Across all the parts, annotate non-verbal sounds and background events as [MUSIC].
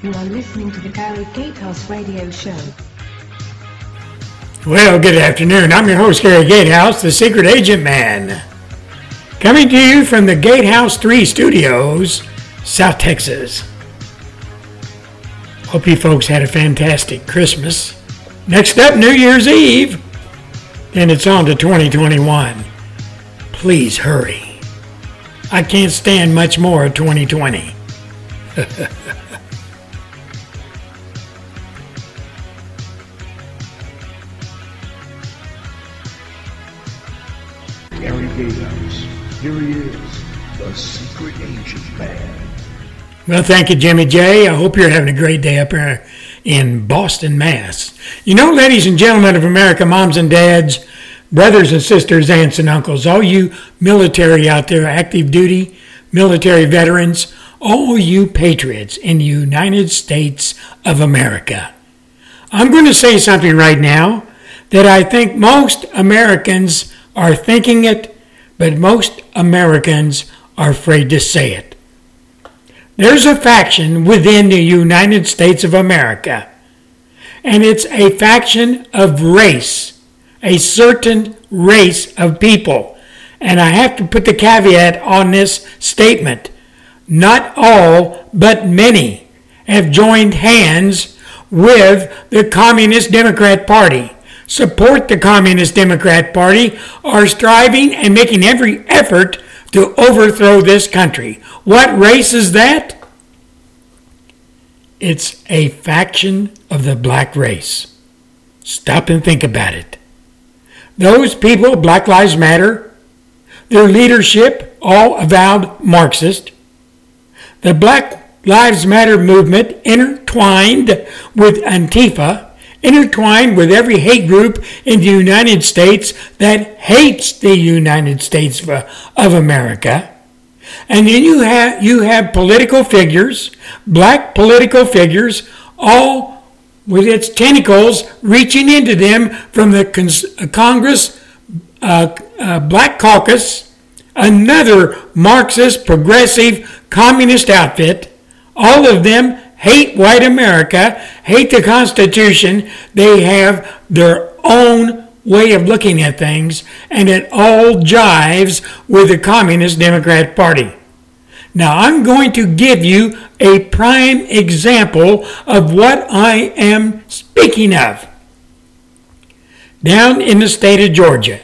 You are listening to the Gary Gatehouse Radio Show. Well, good afternoon. I'm your host, Gary Gatehouse, the Secret Agent Man. Coming to you from the Gatehouse 3 studios, South Texas. Hope you folks had a fantastic Christmas. Next up, New Year's Eve. And it's on to 2021. Please hurry. I can't stand much more of 2020. [LAUGHS] Here he is, the secret agent man. Well, thank you, Jimmy J. I hope you're having a great day up here in Boston, Mass. You know, ladies and gentlemen of America, moms and dads, brothers and sisters, aunts and uncles, all you military out there, active duty, military veterans, all you patriots in the United States of America. I'm going to say something right now that I think most Americans are thinking it, but most Americans are afraid to say it. There's a faction within the United States of America, and it's a faction of race, a certain race of people. And I have to put the caveat on this statement. Not all, but many have joined hands with the Communist Democrat Party, support the Communist Democrat Party, are striving and making every effort to overthrow this country. What race is that? It's a faction of the black race. Stop and think about it. Those people, Black Lives Matter, their leadership, all avowed Marxist. The Black Lives Matter movement intertwined with Antifa, intertwined with every hate group in the United States that hates the United States of, America. And then you have you have political figures, black political figures, all with its tentacles reaching into them from the Cons- Congress uh, uh, Black Caucus, another Marxist, progressive, communist outfit. All of them hate white America, hate the Constitution. They have their own way of looking at things, and it all jives with the Communist Democrat Party. Now, I'm going to give you a prime example of what I am speaking of. Down in the state of Georgia,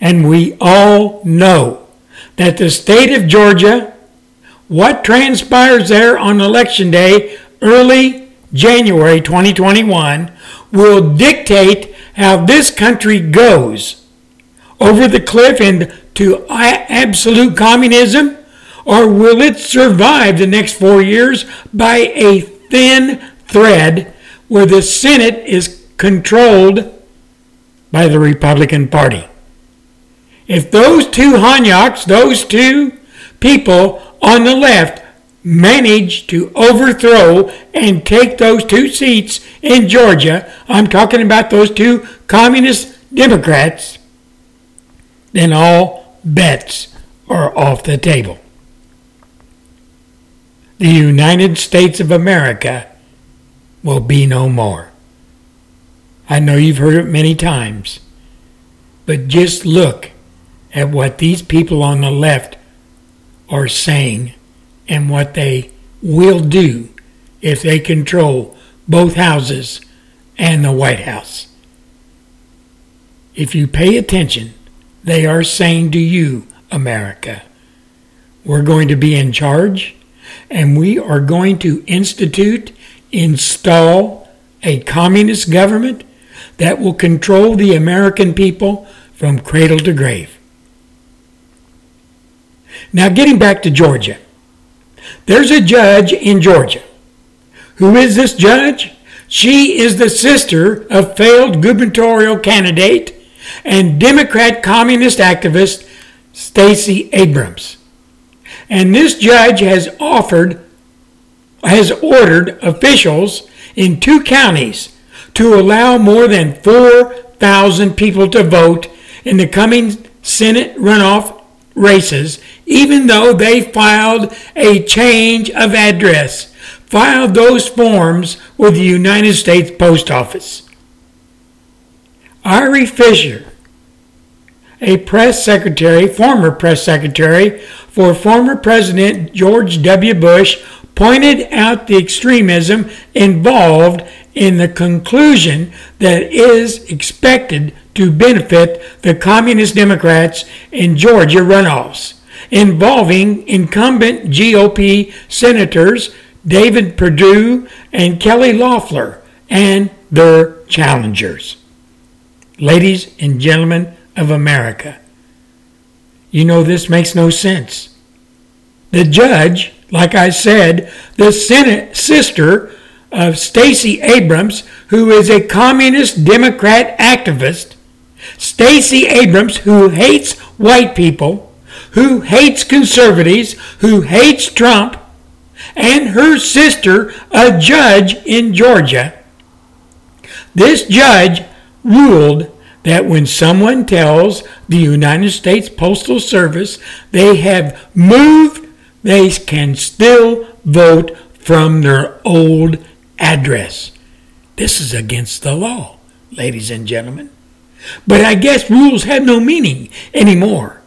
and we all know that the state of Georgia, what transpires there on election day, early January 2021, will dictate how this country goes over the cliff into absolute communism or will it survive the next four years by a thin thread where the Senate is controlled by the Republican Party? If those two Hanyaks, those two people on the left, manage to overthrow and take those two seats in Georgia, I'm talking about those two communist Democrats, then all bets are off the table. The United States of America will be no more. I know you've heard it many times, but just look at what these people on the left are saying and what they will do if they control both houses and the White House. If you pay attention, they are saying to you, America, we're going to be in charge and we are going to institute, install a communist government that will control the American people from cradle to grave. Now, getting back to Georgia, there's a judge in Georgia. Who is this judge? She is the sister of failed gubernatorial candidate and Democrat communist activist Stacey Abrams. And this judge has offered, has ordered officials in two counties to allow more than 4,000 people to vote in the coming Senate runoff races, even though they filed a change of address. filed those forms with the United States Post Office. Ari Fleischer, a press secretary, former press secretary for former President George W. Bush, pointed out the extremism involved in the conclusion that is expected to benefit the Communist Democrats in Georgia runoffs involving incumbent GOP senators David Perdue and Kelly Loeffler and their challengers. Ladies and gentlemen of America, you know this makes no sense. The judge, like I said, the Senate sister of Stacey Abrams, who is a communist Democrat activist, Stacey Abrams, who hates white people, who hates conservatives, who hates Trump, and her sister, a judge in Georgia. This judge ruled that when someone tells the United States Postal Service they have moved, they can still vote from their old address. This is against the law, ladies and gentlemen. But I guess rules have no meaning anymore.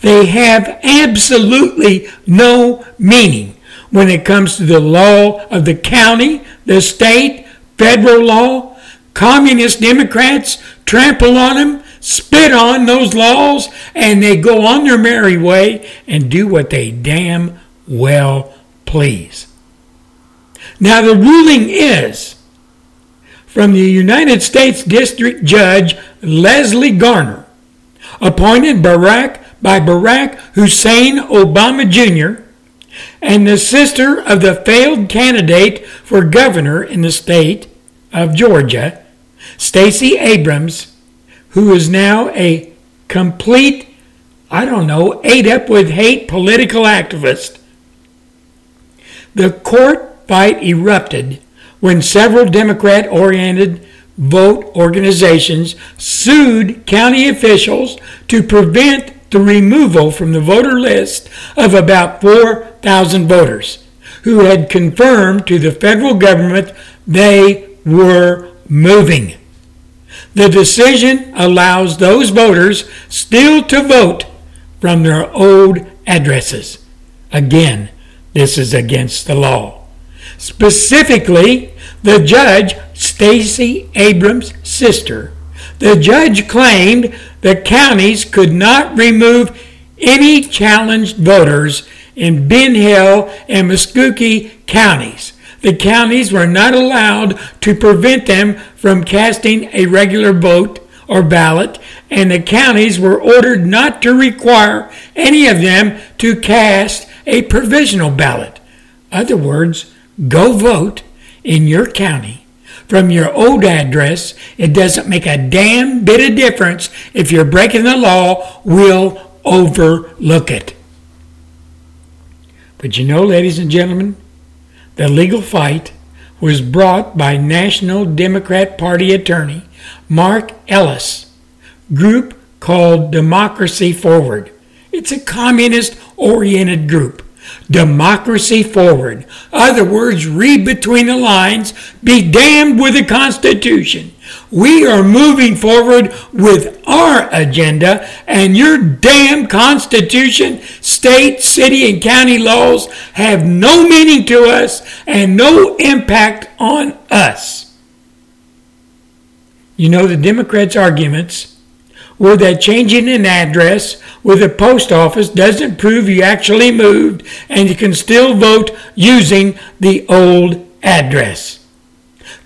They have absolutely no meaning when it comes to the law of the county, the state, federal law. Communist Democrats trample on them, spit on those laws, and they go on their merry way and do what they damn well please. Now, the ruling is from the United States District Judge Leslie Gardner, appointed Barack by Barack Hussein Obama Jr., and the sister of the failed candidate for governor in the state of Georgia, Stacey Abrams, who is now a complete, I don't know, ate up with hate political activist. The court fight erupted when several Democrat oriented vote organizations sued county officials to prevent the removal from the voter list of about 4,000 voters who had confirmed to the federal government they were moving. The decision allows those voters still to vote from their old addresses. Again, this is against the law. Specifically, the judge, Stacey Abrams' sister, the judge claimed the counties could not remove any challenged voters in Ben Hill and Muscogee counties. The counties were not allowed to prevent them from casting a regular vote or ballot, and the counties were ordered not to require any of them to cast a provisional ballot. In other words, go vote in your county from your old address. It doesn't make a damn bit of difference if you're breaking the law, we'll overlook it. But you know, ladies and gentlemen, the legal fight was brought by National Democrat Party attorney Marc Elias, group called Democracy Forward. It's a communist oriented group democracy forward. Other words, read between the lines, be damned with the Constitution. We are moving forward with our agenda, and your damn Constitution, state, city, and county laws have no meaning to us and no impact on us. You know, the Democrats' arguments were that changing an address with a post office doesn't prove you actually moved and you can still vote using the old address.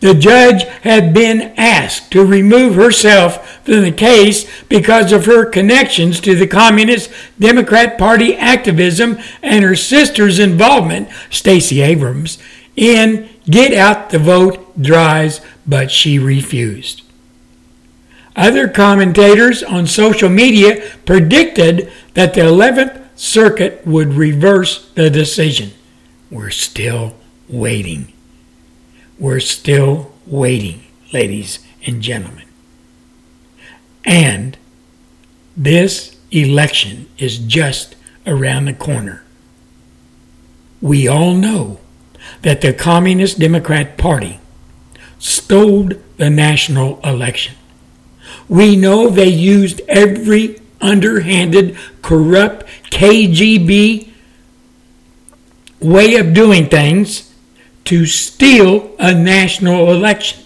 The judge had been asked to remove herself from the case because of her connections to the Communist Democrat Party activism and her sister's involvement, Stacey Abrams, in Get Out the Vote Drives, but she refused. Other commentators on social media predicted that the 11th Circuit would reverse the decision. We're still waiting. We're still waiting, ladies and gentlemen. And this election is just around the corner. We all know that the Communist Democrat Party stole the national election. We know they used every underhanded, corrupt KGB way of doing things to steal a national election.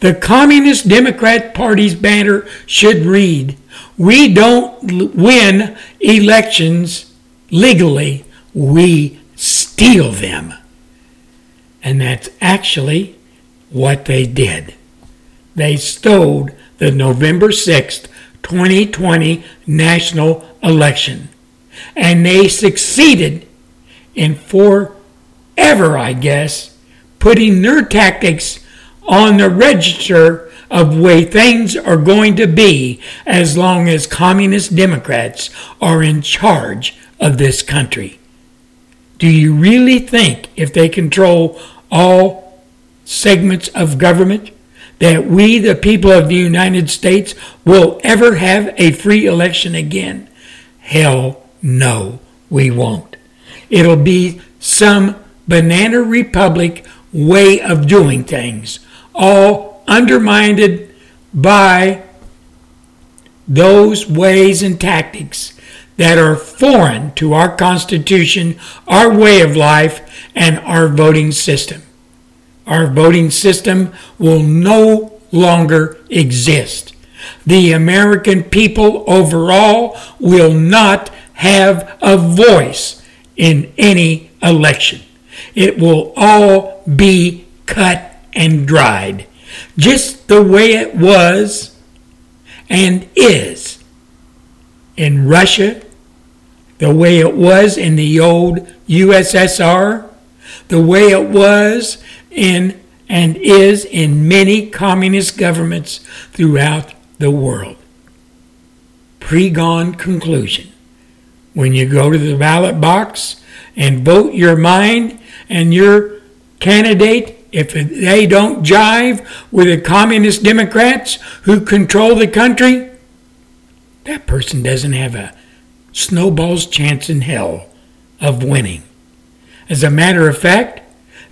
The Communist Democrat Party's banner should read We don't win elections legally, we steal them. And that's actually what they did. They stole the November 6th, 2020 national election. And they succeeded in forever, I guess, putting their tactics on the register of way things are going to be as long as communist Democrats are in charge of this country. Do you really think if they control all segments of government that we, the people of the United States, will ever have a free election again? Hell no, we won't. It'll be some banana republic way of doing things, all undermined by those ways and tactics that are foreign to our Constitution, our way of life, and our voting system. Our voting system will no longer exist. The American people overall will not have a voice in any election. It will all be cut and dried, just the way it was and is in Russia, the way it was in the old USSR, the way it was in and is in many communist governments throughout the world. Pregone conclusion. When you go to the ballot box and vote your mind and your candidate, if they don't jive with the communist Democrats who control the country, that person doesn't have a snowball's chance in hell of winning. As a matter of fact,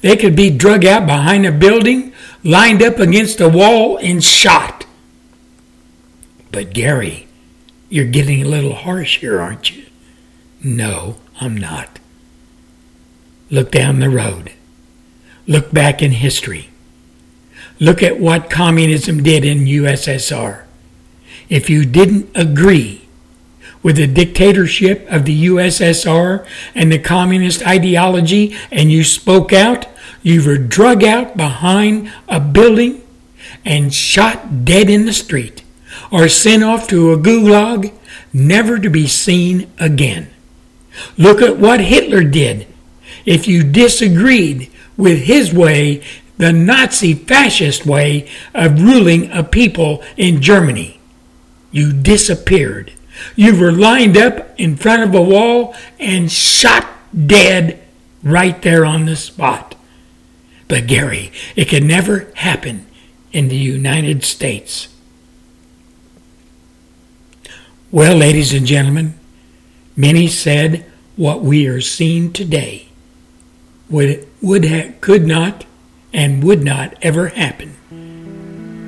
they could be drug out behind a building, lined up against a wall, and shot. But Gary, you're getting a little harsh here, aren't you? No, I'm not. Look down the road. Look back in history. Look at what communism did in USSR. If you didn't agree with the dictatorship of the USSR and the communist ideology and you spoke out, you were drug out behind a building and shot dead in the street or sent off to a gulag never to be seen again. Look at what Hitler did. If you disagreed with his way, the Nazi fascist way of ruling a people in Germany, you disappeared. You were lined up in front of a wall and shot dead right there on the spot. But Gary, it could never happen in the United States. Well, ladies and gentlemen, many said what we are seeing today would, would ha- could not and would not ever happen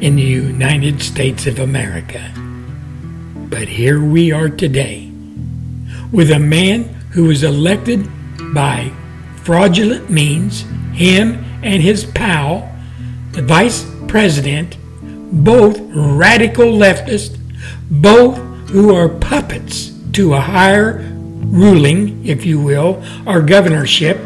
in the United States of America. But here we are today with a man who was elected by fraudulent means, him and his pal, the vice president, both radical leftists, both who are puppets to a higher ruling, if you will, or governorship.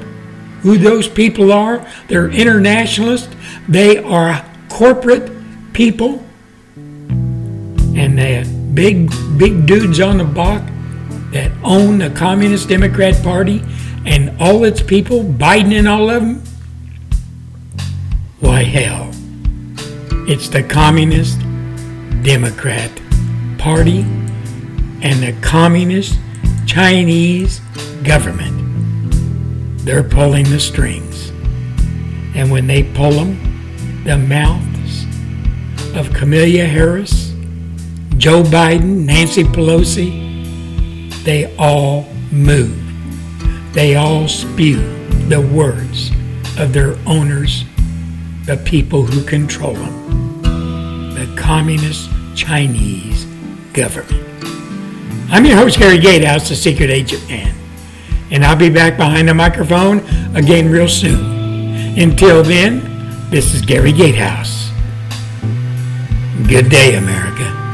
Who those people are, they're internationalists, they are corporate people, and they big, big dudes on the block that own the Communist Democrat Party and all its people, Biden and all of them? Why, hell, it's the Communist Democrat Party and the Communist Chinese government. They're pulling the strings. And when they pull them, the mouths of Kamala Harris Joe Biden, Nancy Pelosi, they all move. They all spew the words of their owners, the people who control them, the communist Chinese government. I'm your host, Gary Gatehouse, the Secret Agent Man, and I'll be back behind the microphone again real soon. Until then, this is Gary Gatehouse. Good day, America.